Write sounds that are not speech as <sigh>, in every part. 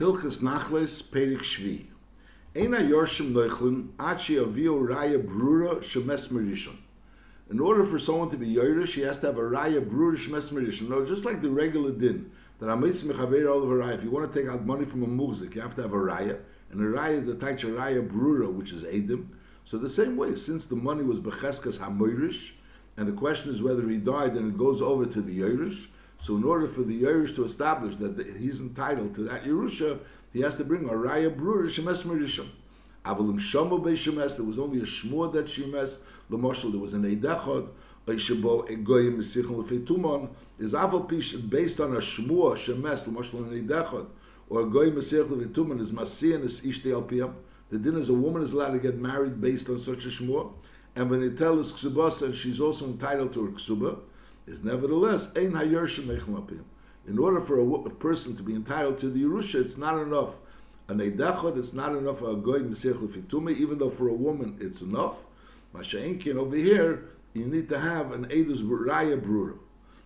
Hilchas Nachles Perik Shvi. Ein Yorshim Neuchlin Achi Avio Raya Brura Shemes Merishon. In order for someone to be Yoirish, he has to have a Raya Brura Shemes Merishon. No, just like the regular din, that Amitz Mechaver all of a Raya. If you want to take out money from a Muzik, you have to have a Raya. And a Raya is the type Raya Brura, which is Edim. So the same way, since the money was Becheskas HaMoirish, and the question is whether he died and it goes over to the Yerush. So in order for the Yerush to establish that he's entitled to that Yerusha, he has to bring a Raya Brura Shemes Merishon. Avalim Shomo Shemes, there was only a Shmur that Shemes, Lamoshel, there was an Eidechot, Oishabo Egoyim Mesichon Lefetumon, is Aval based on a Shmur, Shemes, Lamoshel, an Eidechot, or Egoyim Mesichon Lefetumon is Masi and is Ishte Alpiyam. The din is a woman is allowed to get married based on such a Shmur, and when they tell us ksubas she's also entitled to her ksuba, is nevertheless ein hayershim mechlapim. In order for a, a, person to be entitled to the Yerusha, it's not enough. An eidachot, it's not enough a goy mesech lefitume, even though for a woman it's enough. Masha'inkin over here, you need to have an edus raya brura.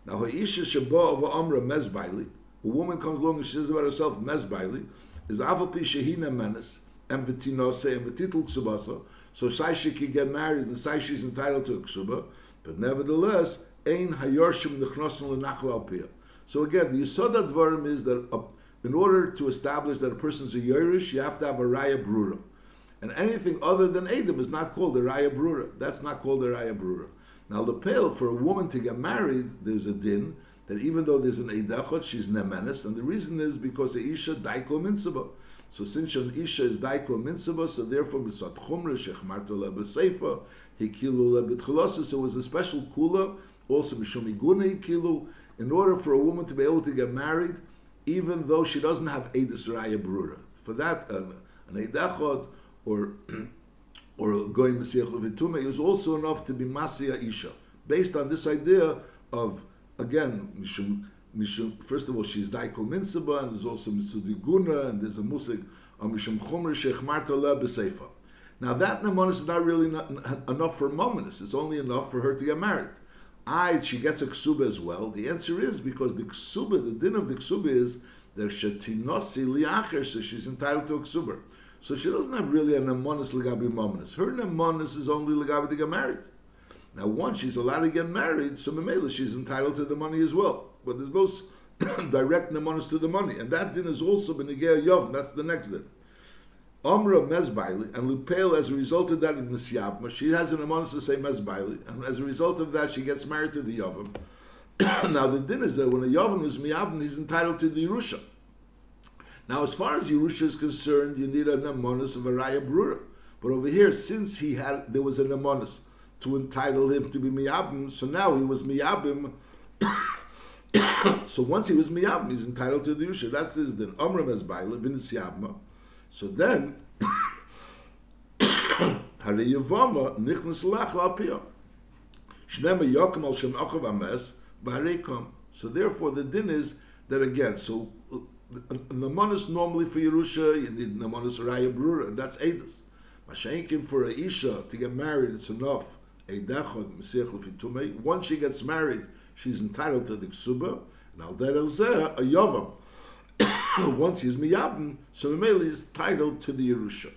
Now, ha'isha shabo of amra mezbaili, a woman comes along and she says about herself mezbaili, is avapi shehina menes, and v'tinose, and v'titul ksubasa, so she can get married and Saishi is entitled to a ksuba, but nevertheless, ein hayorshim nechnosim lenachal. So again, the Yisod Advarim is that a, in order to establish that a person is a Yerush, you have to have a Raya Brura. And anything other than Adam is not called a Raya Brura. That's not called a Raya Brura. Now, the pale, for a woman to get married, there's a din that even though there's an Eidachot, she's Nemenis, and the reason is because the Isha Daiko Minsaba. So since an Isha is Daiko Minsaba, so therefore Misat Chumra, Shech Marta Lebeseifa, Hikilu Lebetchilasa, so it was a special Kula, also Mishum Iguna Hikilu, in order for a woman to be able to get married, even though she doesn't have Edis Raya Brura. For that, an Eidachot or <clears throat> or going Levitume is also enough to be Masya Isha, based on this idea of, again, Mishum, first of all, she's Daiko Minsaba, and there's also Mitsudiguna, and there's a Musik Mishum Chomer Sheikh Marta Le Beseifa. Now, that Namonis is not really not, enough for Mominus, it's only enough for her to get married. I, she gets a ksuba as well. The answer is because the ksuba, the din of the ksuba is that shetinosi liacher, so she's entitled to a ksuba. So she doesn't have really a nemonis legabi mominus. Her nemonis is only legabi to get married. Now, once she's allowed to get married, so memela she's entitled to the money as well. But there's no <coughs> direct nemonis to the money, and that din is also benigea yom. That's the next din. Omra Mezbaili, and Lupel, as a result of that, in the Siyabma, she has an amonis to say Mezbaili, and as a result of that, she gets married to the Yavam. <coughs> now, the din is that when a Yavam is Miyabim, he's entitled to the Yerusha. Now, as far as Yerusha is concerned, you need an amonis of a Raya Brura. But over here, since he had, there was an amonis to entitle him to be Miyabim, so now he was Miyabim. <coughs> so once he was Miyabim, he's entitled to the Yerusha. That's his din. Omra Mezbaili, Vin Siyabma. So then. So therefore, the din is that again. So uh, namanis normally for Yerusha, you need namanis raya brura, and that's edus. Mashenkim for a isha to get married, it's enough. Eidachod mesiach lefitume. Once she gets married, she's entitled to the ksuba. And al derech a yavam. <coughs> once he's miyabim, so Mamela is titled to the Yerusha.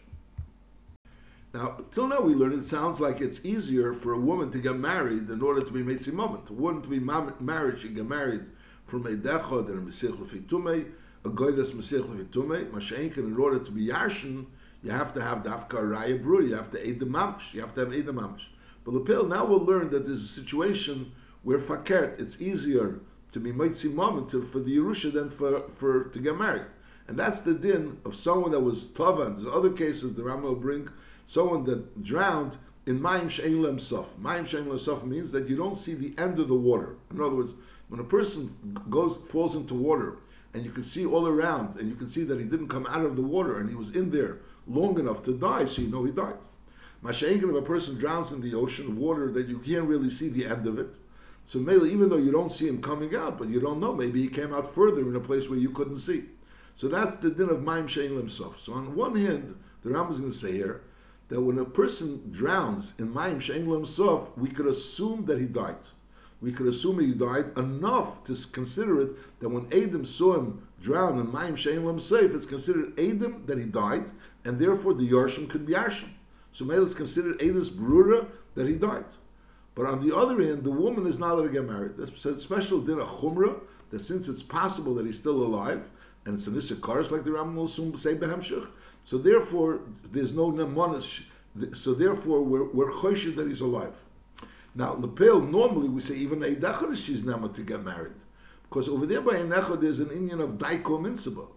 Now, till now we learned it sounds like it's easier for a woman to get married in order to be Metzi Moment. A woman to be married, she get married from a Dechod and a Mesich Lefitume, a Goydas Mesich Lefitume, Masha'inkin, in order to be Yarshin, you have to have Dafka Raya Bru, you have to aid the Mamish, you have to have aid the Mamish. But Lepil, now we'll learn that there's a situation where Fakert, it's easier to be Moitzi Moment for the Yerusha than for, for to get married. And that's the din of someone that was Tava. There's other cases the Rambam will bring someone that drowned in Mayim Shein Lem Sof. Mayim Shein Lem Sof means that you don't see the end of the water. In other words, when a person goes falls into water and you can see all around and you can see that he didn't come out of the water and he was in there long enough to die, so you know he died. Masha'inkin, if a person drowns in the ocean, water that you can't really see the end of it, so maybe even though you don't see him coming out, but you don't know, maybe he came out further in a place where you couldn't see. So that's the din of Maim Shein Limsof. So on one hand, the Ram is going to say here that when a person drowns in Maim Shein Limsof, we could assume that he died. we could assume he died enough to consider it that when Adam saw him drown in Mayim Shein Lam Seif, it's considered Adam that he died, and therefore the Yarshim could be Yarshim. So maybe it's considered Adam's Brura that he died. But on the other hand, the woman is not allowed to get married. That's a special din of chumrah that since it's possible that he's still alive, and it's an Issachar, like the Rambam will soon say behemshich, so therefore there's no nemonish. So therefore we're, we're that he's alive. Now, Lepel, normally we say even Eidachar she's never to get married. Because over there by Enecha there's an Indian of Daiko Minsaba.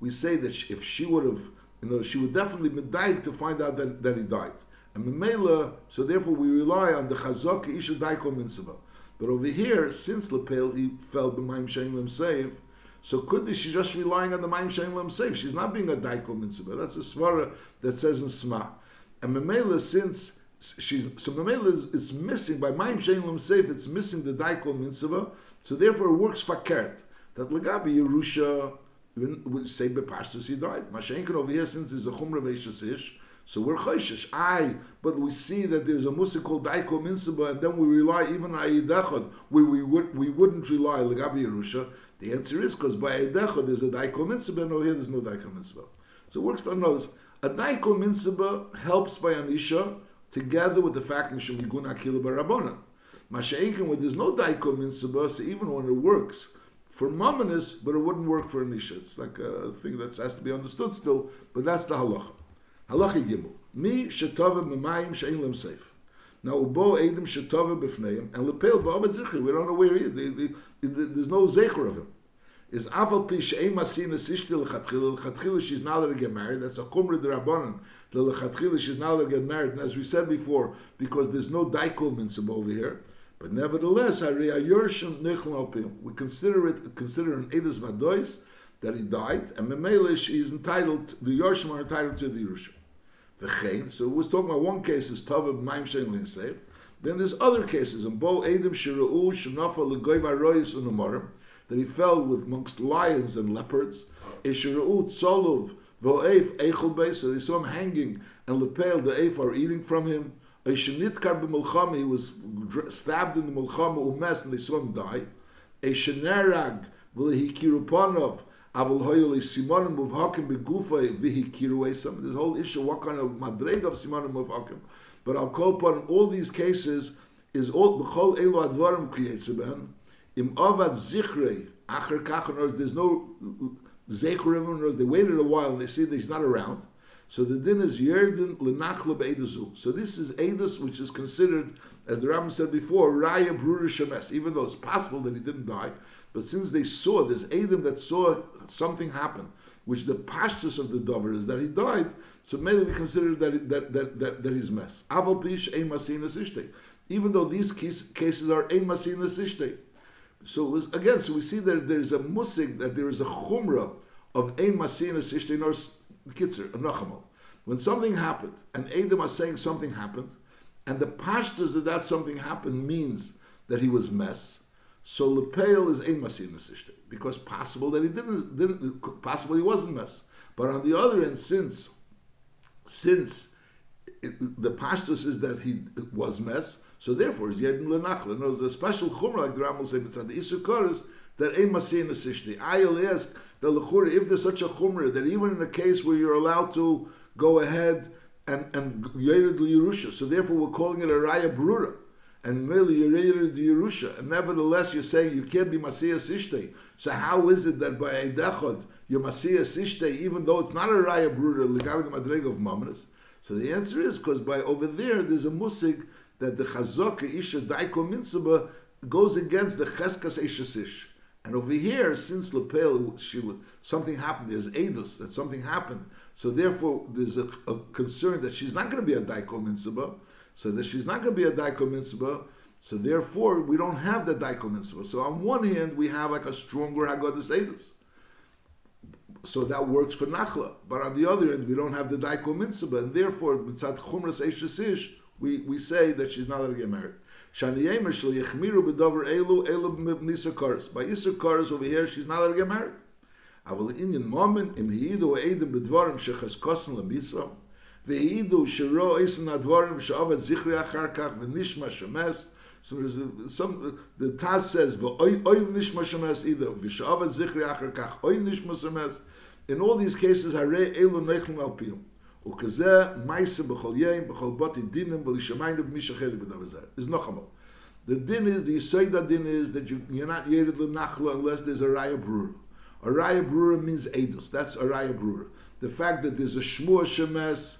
We say that if she would have, you know, she would definitely be died to find out that, that he died. And Memela, so therefore we rely on the Chazak Isha Daiko Minsaba. But over here, since Lepel he fell b'mayim shein lem save, so could be she's just relying on the mayim shein lem save. She's not being a daiko mitzvah. That's a svara that says in Sma. And Memela, since she's so Memela is, is missing by mayim shein lem save, it's missing the daiko mitzvah. So therefore, it works fakert that legabi Yerusha would say bepashtus he died. Mashenkin over here, since there's a chumra veishasish, so we're chayshish. I, but we see that there's a musik called daiko mitzvah, and then we rely even on ayidechad. We we would we wouldn't rely legabi Yerusha. The answer is because by ayidechad there's a daiko and over here there's no daiko mitzvah. So it works on those. A daiko mitzvah helps by anisha together with the fact that Shemiguna Akilah Barabona. Masha'inkin, where there's no Daiko Mitzvah, so even when it works for Mamonis, but it wouldn't work for Anisha. It's like a thing that has to be understood still, but that's the halacha. Halacha Gimel. Mi shetava memayim she'in lem seif. Now, ubo edim shetava b'fneim, and lepel v'abed zichri. We don't know where he is. There's no zecher of him. Is aval pi she'in masin asishti l'chatchila. L'chatchila, she's not allowed to get married. That's a chumra d'rabbanan. The l'chatchila, she's not allowed to get married. And as we said before, because there's no daiko mitzvah over here, but nevertheless, we consider it consider an edus vadois that he died, and memelish is entitled. The Yorshim are entitled to the Yerusha. V'chein. So was talking about one case is Tavav Maim Shein Seif. Then there's other cases in Bo Edim Shirau Shanafa Legoiva Royis Unamorim that he fell with amongst lions and leopards. Eshirau Tzolov Vo'ef Echel So they saw him hanging, and Lepel the Eif are eating from him. Eishenitkar b'mulchama, he was stabbed in the mulchama umes, and they saw him die. Eishenerag v'lehikirupanov, avol hoyoli simonim muvhakim begufa v'hikiru esam. This whole issue, what kind of madreg of simonim muvhakim. But I'll call upon all these cases is all b'chol elu advarim kriyetzeben, im avad zichrei, acher kach, there's no zechurim, they waited a while and they see that he's not around. So the din is Yerden Lenachla Beidazu. So this is Eidus, which is considered, as the Rambam said before, Raya Brura Shemes, even though it's possible that he didn't die. But since they saw, there's Eidim that saw something happen, which the pashtus of the dover is that he died, so maybe we consider that, that, that, that, that he's mess. Pish Even though these cases are Ein Masina Sishte. So it was, again, so we see that there's a musig, that there is a chumrah of Ein Masina Sishte, Kitzer, Nachamol. When something happened, and Adam was saying something happened, and the pashtas that that something happened means that he was mess. So Lepeil is ein masin because possible that he didn't, didn't possible he wasn't mess. But on the other end, since since it, the pashtus is that he was mess, so therefore it's yedin lenachla. There's a special chumrah like the Rambam says, it's the isukaris that ein masin nesishti. I'll ask the lechura, if there's such a chumrah that even in a case where you're allowed to go ahead and and yered Yerusha, so therefore we're calling it a raya brura, and really yered Yerusha, and nevertheless you're saying you can't be Masiyas Ishtei. So how is it that by Eidechot you're Masiyas Ishtei, even though it's not a raya brura, legavi the madreg of Mamanas? So the answer is because by over there there's a musig that the chazok isha daiko goes against the cheskas ishasish. And over here, since Lepel, she something happened, there's Eidos, that something happened. So therefore, there's a, a concern that she's not going to be a Daiko Mitzvah. So that she's not going to be a Daiko Mitzvah. So therefore, we don't have the Daiko Mitzvah. So on one hand, we have like a stronger Haggadah Eidos. So that works for Nachla. But on the other end, we don't have the Daiko Mitzvah. And therefore, Mitzat Chumras Eishasish, we, we say that she's not going to get married. Shani Yemer Shal Yechmiru Elu Elu Nisa By Issa Karas over here, she's not allowed to get married. אבל אין אין מומן אם הידו אידו בדבורם שחזקוסן למיסו, והידו שרו איסן הדבורם שעובד זכרי אחר כך ונשמע שמס, so there's some the tas says but oi oi nish mo shmes either vi shav zikhri acher kach oi nish mo shmes in all these cases i re elo nechel mal pil u kaze meise bechol yein bechol bot in dinen bel shmein ob mish khel be dav zar is noch amol the din is the say that din is that you you're not yet the nachla unless there's a raya brew A raya brura means edus. That's a raya brura. The fact that there's a shmua shemes,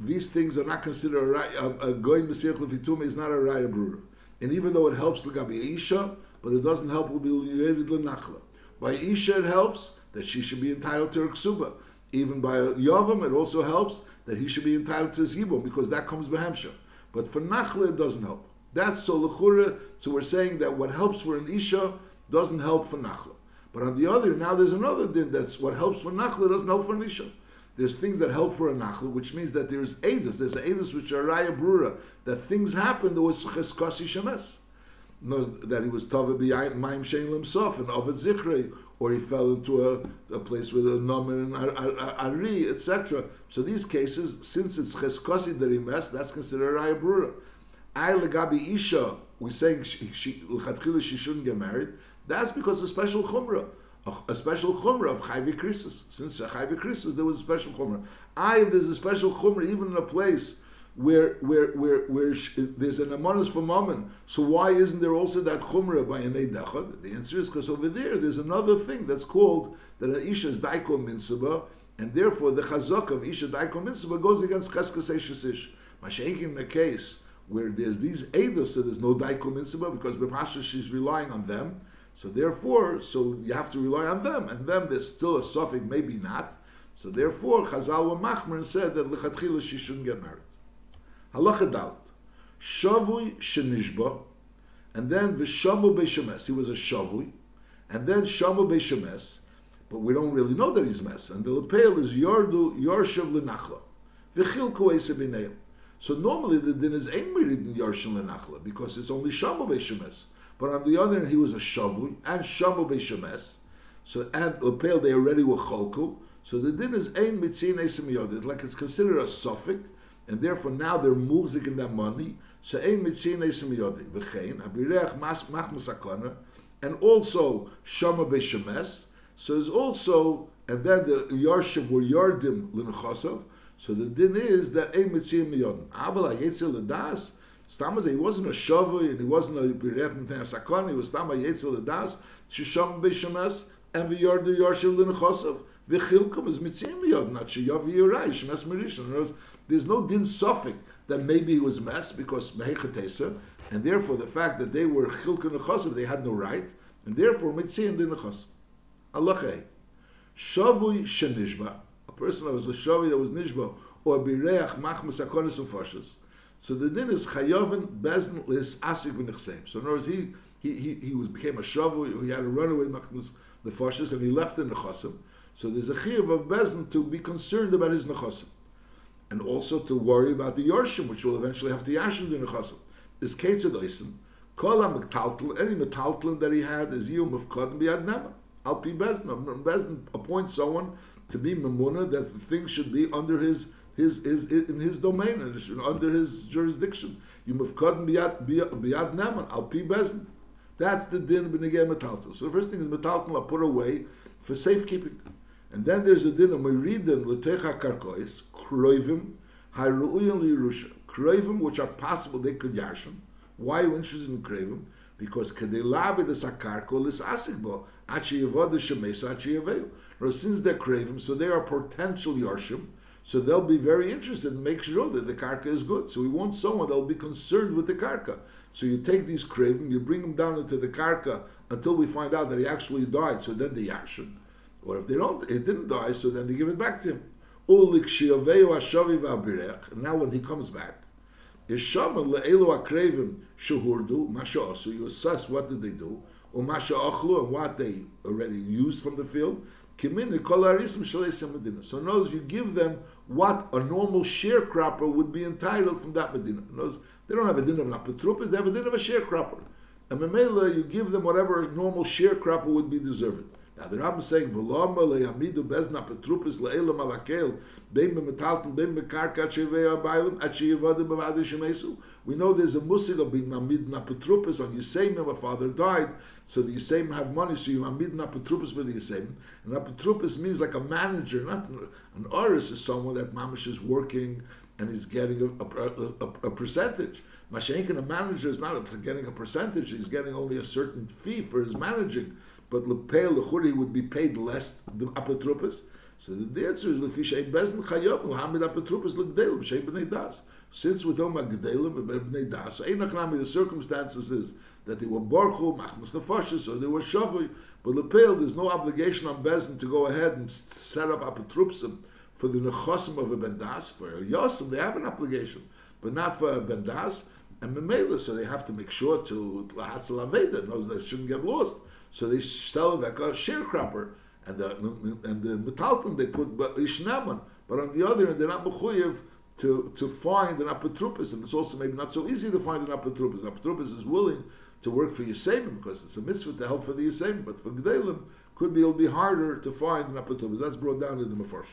these things are not considered a, goy mesiach lefitum is not a raya brura. And even though it helps l'gabi isha, but it doesn't help yered l'nachla. By isha it helps that she should be entitled to her ksuba. Even by Yavam, it also helps that he should be entitled to his Yibum because that comes Behemsha. But for Nachla, it doesn't help. That's so Lechura. So we're saying that what helps for an Isha doesn't help for Nachla. But on the other, now there's another din that's what helps for Nachla doesn't help for an Isha. There's things that help for a Nachla, which means that there's Edis. There's Edis which are Raya Brura. That things happen, there was Cheskasi Shemes. That he was Tava Maim Shein Limsof and Ovid Zikri, or he fell into a, a place with a nomen and ari, etc. So these cases, since it's he messed, that's considered raya brura. I legabi isha, we're saying she, she, she shouldn't get married. That's because a special chumrah, a, a special chumrah of chayvi krisus. Since chayvi krisus, there was a special chumrah. I, if there's a special chumrah, even in a place where where where where there's an amonis for mammon. So why isn't there also that chumrah by an eidachad? The answer is because over there there's another thing that's called that an isha is daiko minsaba, and therefore the chazak of isha daiko minsaba goes against cheskes shesish. Mashenkin in the case where there's these eidos, so there's no daiko minsaba because bepasha she's relying on them. So therefore, so you have to rely on them, and them there's still a suffix, maybe not. So therefore, Chazal wa Machmer said that lechatchila she shouldn't get married. Halacha Dalit. Shavui shenishba, and then v'shamu beishemes. He was a shavui, and then shamu beishemes, but we don't really know that he's mes. And the lepel is yordu yorshav lenachla, v'chilku esebineim. So normally the din is ein in yorshav lenachla because it's only shamu beishemes. But on the other hand, he was a shavui and shamu beishemes. So and lepel they already were cholku. So the din is ein mitzin esim Like it's considered a suffix and therefore now they're moving in that money. So ein mitzin esim yodi v'chein abirech mas machmus akona, and also shama beishemes. So there's also and then the yarshim were yardim l'nechosov. So the din is that ein mitzin miyodin. Abel hayetzel l'das. Stamaz he wasn't a shavui and he wasn't a birech mitzin sakon. He was stama hayetzel l'das. Shisham beishemes and v'yardu yarshim l'nechosov. V'chilkum is mitzim miyodin. Not sheyav yirai shemes merishon. There's no din suffix that maybe he was mess because mehechatesa, and therefore the fact that they were chilkin nechasim, they had no right, and therefore din nechasim. Allah Shavui shenishba, a person that was a shavi that was nishba, or bireach machmas akonis ufashas. So the din is chayovin bezn lis asik v'nechseim. So in other words, he he he, he was became a shavu. He had a runaway machmas nefashas, and he left the nechasim. So there's a chiyuv of bezn to be concerned about his nechasim and also to worry about the Yorshim, which will eventually have to Yashim the Nechasim. Is Ketzad Oisim, Kol HaMetaltel, any Metaltel that he had is Yom of Kodem Biad Nema. Al Pi Bezdin. Bezdin appoints someone to be Memuna that the thing should be under his his, his, in his domain and under his jurisdiction. Yom of Kodem Biad, biad Nema, Al Pi Bezdin. That's the din b'negei metaltel. So the first thing is metaltel are put away for safekeeping. And then there's a din of meridin l'techa karkois, kroivim, haru'uyim lirusha. Kroivim, which are possible, they could yashim. Why are you interested in kroivim? Because kadelavi the sakarko is asikbo, achi yavod the shemeso, achi yaveyu. Since they're kroivim, so they are potential yarshim, so they'll be very interested and make sure that the karka is good. So we want someone that'll be concerned with the karka. So you take these craving, you bring them down into the karka until we find out that he actually died. So then the yashim. Or if they don't, it didn't die, so then they give it back to him. Now when he comes back, You assess what did they do, and what they already used from the field. So words, you give them what a normal sharecropper would be entitled from that medina. Words, they don't have a din of an apotropis, they have a din of a sharecropper. And Memela, you give them whatever a normal sharecropper would be deserving. Now the Ram is saying, "V'loma leyamidu bezna petrupis le'elam alakel bein b'metalton bein b'karka shevei abaylim at sheyavadu b'vadi shemesu." We know there's a musig of being mamid na petrupis on Yisayim. My father died, so the Yisayim have money, so you mamid na petrupis for the Yisayim. And na petrupis means like a manager, not an oris is someone that mamish is working and he's getting a, a, a, a percentage. Mashenkin, a manager is not getting a percentage; he's getting only a certain fee for his managing but lepei lechuri would be paid less than the apotropos. So the answer is lefishay bezin chayav l'hamid apotropos l'gdelim b'shem b'nei das. Since we're talking about gdelim b'nei das, so einach the circumstances is that they were borchu machmas nefashis or they were shavui, but lepei there's no obligation on bezin to go ahead and set up apotropsim for the nechosim of a bendas. For a yosim they have an obligation, but not for a bendas. And Memela, so they have to make sure to Lahatzel Aveda, knows they shouldn't get lost. So they sell like a sharecropper, and the and the metalton they put ishnaman. But on the other end, they're not mechuyev to to find an apotropis, and it's also maybe not so easy to find an apotropis. Apotropis is willing to work for Yisayim because it's a mitzvah to help for the Yisayim, but for Gdelim, could be it'll be harder to find an apotropis. That's brought down in the Mefarsh.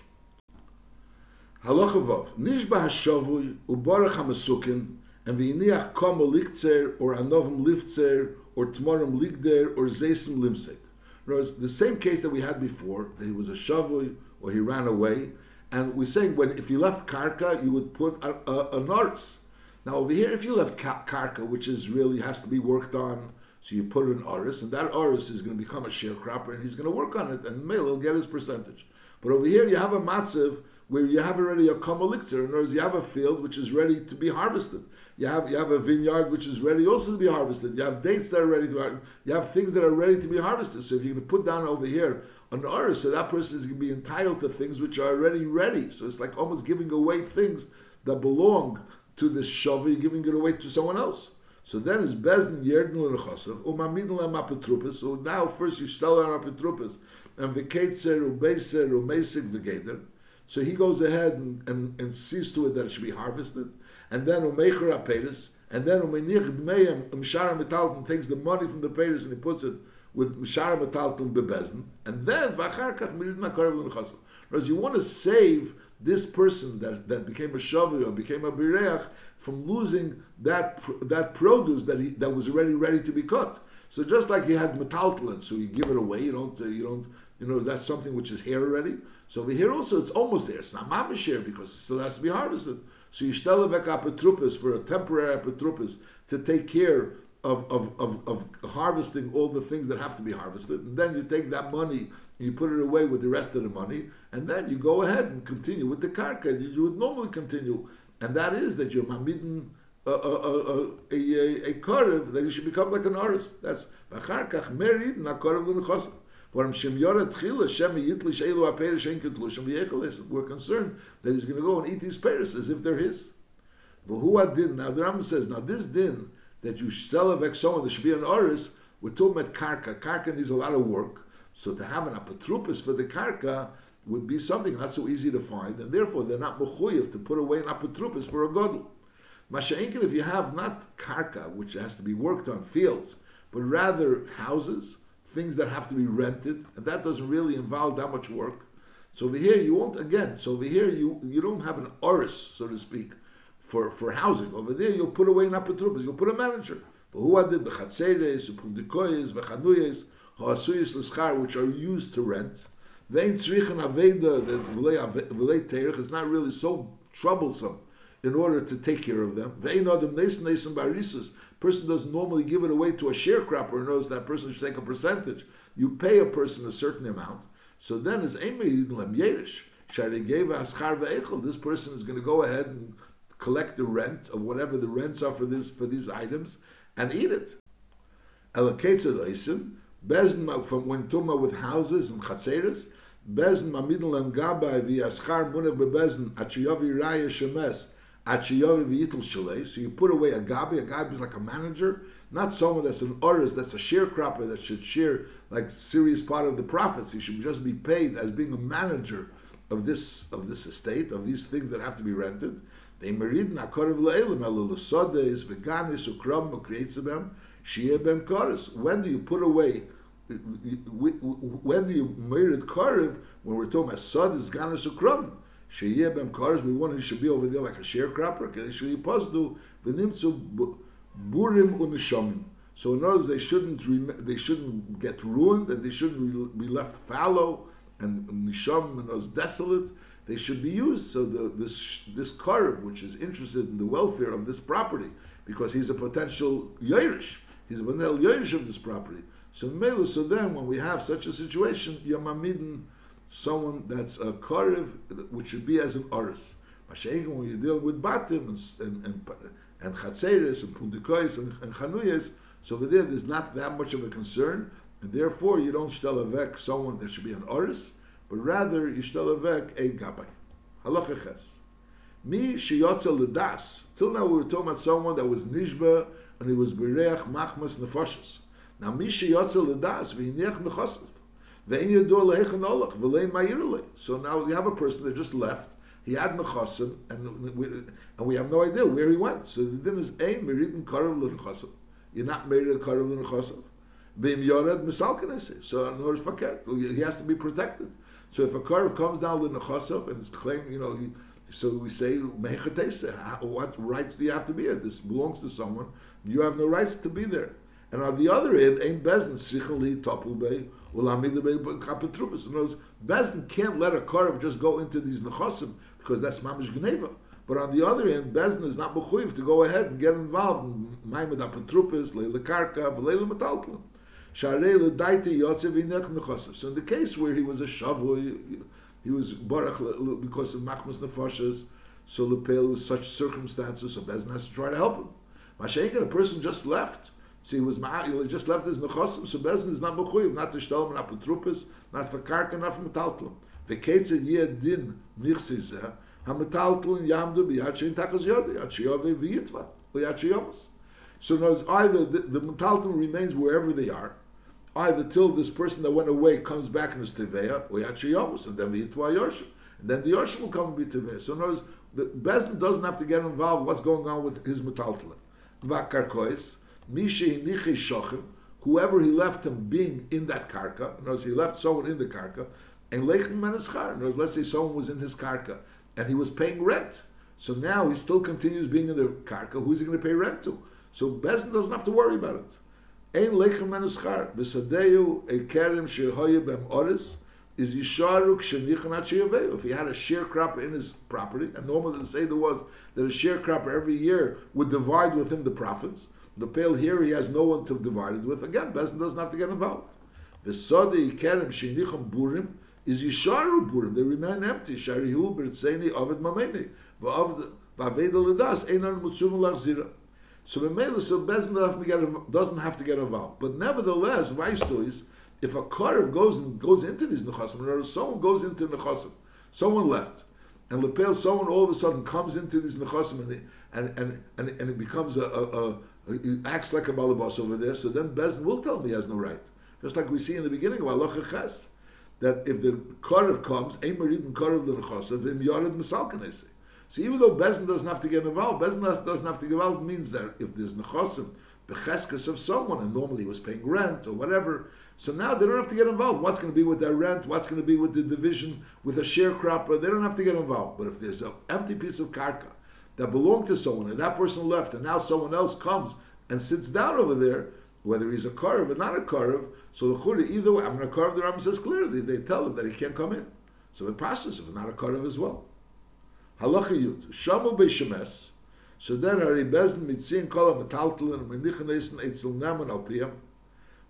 Halacha Vav, Nishba HaShavui, Ubarach HaMasukin, and V'iniach Komo Liktzer, or Anovim Liftzer, or Tmorim Ligder, or Zesim Limsek. Whereas the same case that we had before, that he was a Shavui, or he ran away, and we're saying when if you left Karka, you would put a, a, a. Now over here, if you left Karka, which is really has to be worked on, so you put an Oris, and that Oris is going to become a sharecropper, and he's going to work on it, and Mele will get his percentage. But over here, you have a matziv where you have already a kamalixer. In other words, you have a field which is ready to be harvested. You have you have a vineyard which is ready also to be harvested. You have dates that are ready to harvest. You have things that are ready to be harvested. So if going to put down over here an order, so that person is going to be entitled to things which are already ready. So it's like almost giving away things that belong to this shavi, giving it away to someone else. So then it's bezin yerdin lechasav umamidin lemapetrupas. So now first you sell on apetrupas and v'ketzer ubeser umesik v'geder. So he goes ahead and, and, and sees to it that it should be harvested and then umecher aperis, and then umenich dmeim umshara metalton takes the money from the peris and he puts it with mshara metalton bebezin, and then v'acharkach miridna korav l'nechasel. Whereas you want to save this person that, that became a shavi or became a bireach from losing that that produce that he that was already ready to be cut. So just like you had metaltalin, so you give it away, you don't uh, you don't you know that's something which is here already. So over here also it's almost there. It's not mamish here because it still has to be harvested. So you stelle back apotropis for a temporary apotropis to take care of, of, of, of, harvesting all the things that have to be harvested. And then you take that money and you put it away with the rest of the money. And then you go ahead and continue with the karka. You would normally continue. And that is that you're mamidin uh, uh, uh, a, a, a, a, a, a that you should become like an artist. That's merid na we're concerned that he's going to go and eat these pears as if they're his. Now the Rambam says, now this din that you sell a vexoma, there should be an oris, we're talking about karka. Karka needs a lot of work. So to have an apatrupus for the karka would be something not so easy to find, and therefore they're not mechuyev to put away an apatrupus for a godel. Masha'inkin, if you have not karka, which has to be worked on fields, but rather houses, things that have to be rented, and that doesn't really involve that much work. So over here you won't again. So over here you you don't have an oris, so to speak, for, for housing. Over there you'll put away an apatrubas, you'll put a manager. But who are the then Bachatse, Vakanuies, Ha'asuyaskar which are used to rent. It's not really so troublesome in order to take care of them Vein adam nesen nesen barisus. person doesn't normally give it away to a sharecropper and knows that person should take a percentage. You pay a person a certain amount. So then it's Yerish. This person is going to go ahead and collect the rent of whatever the rents are for this for these items and eat it. Bezin from when Tuma with houses and chatzeres, Bezin mamidin lam gabai v'yaschar munach bebezin achiyavi raya shemes so you put away a gabi. A gabi is like a manager, not someone that's an oris, that's a sharecropper that should share like serious part of the profits. He should just be paid as being a manager of this of this estate, of these things that have to be rented. They merid nakorev le'elim veganis ukram When do you put away when the merit karev, when we're talking about sod is ganas ukram, sheyeh bem karev, we want it should be over there like a sharecropper. Posdu v'nimtzu burim unishamim. So in other words, they shouldn't they shouldn't get ruined and they shouldn't be left fallow and nisham and as desolate. They should be used. So the, this this karev, which is interested in the welfare of this property, because he's a potential yairish, he's a potential yairish of this property. So Mela, so then when we have such a situation, Yamamidin, someone that's a karev, which should be as an oris. Mashiach, when you're dealing with batim and and and, and chatzeres and pundikois and, and chanuyas, so over there, there's not that much of a concern, and therefore you don't shtel someone that should be an oris, but rather you shtel a gabay. Halacha ches. Mi sheyotza ledas. Till now we were talking about someone that was nishba and he was bereach machmas nefoshes. Now, Misha Yotzel Ledas, V'hinech Nechosef. Ve'en Yador Lehechen Olach, V'lein Ma'irle. So now you have a person that just left, he had Nechosim, and we, and we have no idea where he went. So the din is, Ein Meridin Karav L'Nechosim. You're not married to Karav L'Nechosim. V'im Yored Misalkanese. So in order Fakir, he has to be protected. So if a Karav comes down L'Nechosim and is claiming, you know, he, so we say, what rights do you have to be here? This belongs to someone. You have no rights to be there. And on the other end, ain't Bezin Sicheli Topul Bey, Ulamid Bey Kapetrubis. In other words, can't let a Karev just go into these Nechosim because that's Mamish Gneva. But on the other hand, Bezin is not Mechuyev to go ahead and get involved in Maimed Apetrupis, Leila Karka, Leila Metaltlim. Sharei Ledaite Yotzev Inech Nechosim. So in the case where he was a Shavu, he was Baruch because of Machmas Nefoshes, so Lepel was such circumstances, so Bezin has to try to help him. Mashenka, a person just left. So he was he just left his nechosim. So Bezin is not mechuyev, not to shtelm, not for not for karka, not for metaltlum. V'ketzed yeh din nirsi ha-metaltlum yamdu b'yad shein tachas yodi, yad sheyove v'yitva, or yad sheyomus. So knows either the, the metaltlum remains wherever they are, either till this person that went away comes back in his teveya, or yad sheyomus, and then v'yitva yorshim. And then the yorshim will come and be teveya. So knows the Bezin doesn't have to get involved what's going on with his metaltlum. V'karkois, whoever he left him being in that karka, in he left someone in the karka, and leichem words, let's say someone was in his karka and he was paying rent. So now he still continues being in the karka. Who's he going to pay rent to? So Bezin doesn't have to worry about it. Ein leichem meneschar. V'sadeu ekerim shehoye bem oris is yisharuk shenichan If he had a sharecropper in his property, and normally the say there was that a sharecropper every year would divide with him the profits, the pale here, he has no one to divide it with. Again, Bezin doesn't have to get involved. The Sodi Kerem Shinicham Burim is Yisharu Burim. They remain empty. Sharihu Bertzeni Ovid Mameni. Vaveda Ledas Einan Mutsum Lachzira. So Mamela, so Bezin doesn't have, to get, involved. But nevertheless, Weistois, if a Karev goes and goes into these Nechasim, or someone goes into Nechasim, someone left, and Lepel, someone all of a sudden comes into these Nechasim, and, and, and, and, and it becomes a, a, a he acts like a balabas over there, so then Bezin will tell me he has no right. Just like we see in the beginning of Allah Ches, that if the Karev comes, Eimerid Karev l'nechosav, im Yared Misalkanese. So even though Bezin doesn't have to get involved, Bezin doesn't have to get involved means that if there's nechosim, becheskes of someone, and normally he was paying rent or whatever, so now they don't have to get involved. What's going to be with their rent? What's going to be with the division, with a sharecropper? They don't have to get involved. But if there's an empty piece of karka that belonged to someone, and that person left, and now someone else comes and sits down over there, whether he's a Karev or not a Karev, so the Churi, either way, I'm going to Karev, the Rambam says clearly, they tell him that he can't come in. So it passes if not a Karev as well. Halacha Yud, Shamu Beishemes, so then Ari Bezin Mitzin Kol HaMetaltelin Menichen Eisen Eitzel Neman Al Piyam,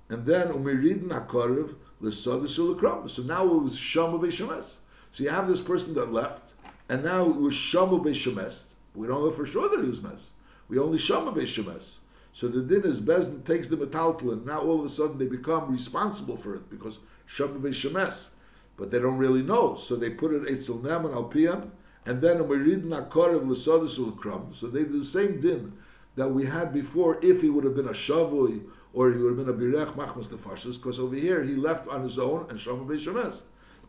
and then Umiridin HaKarev L'Sodis U'L'Kram. So now it was Shamu Beishemes. So you have this person that left, and now it was Shamu Beishemes, we don't know for sure that he was. We only shama shemes. So the din is Bezin takes the metaltlin. Now all of a sudden they become responsible for it because shama shemes. But they don't really know. So they put it etzel nem and alpiyam. And then we read nakorev l'sodus kram. So they do the same din that we had before if he would have been a shavui or he would have been a birech machmas nefashis, because over here he left on his own and shama shemes.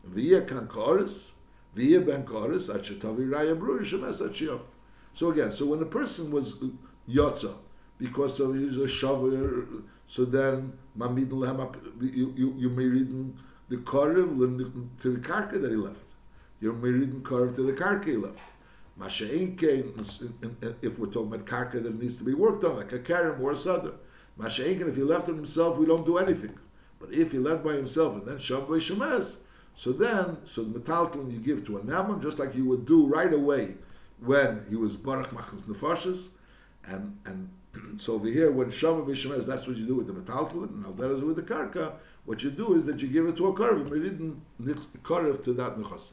Via kan koris, via ben koris, at shetavi raya brur shemes at so again, so when a person was yotza because of his a so then ap- you you you may read the karev to the karka that he left. You're reading karev to the karka he left. Masha'in kain, if we're talking about karka that needs to be worked on, like a karim or a sadr. If he left it himself, we don't do anything. But if he left by himself and then sham by shemes, so then, so the metalton you give to a naman, just like you would do right away when he was baruch machnas nefashis, and and <clears throat> so over here when shama b'shemes, that's what you do with the metalton, and al with the karka. What you do is that you give it to a karev, and we didn't karev to that nechas.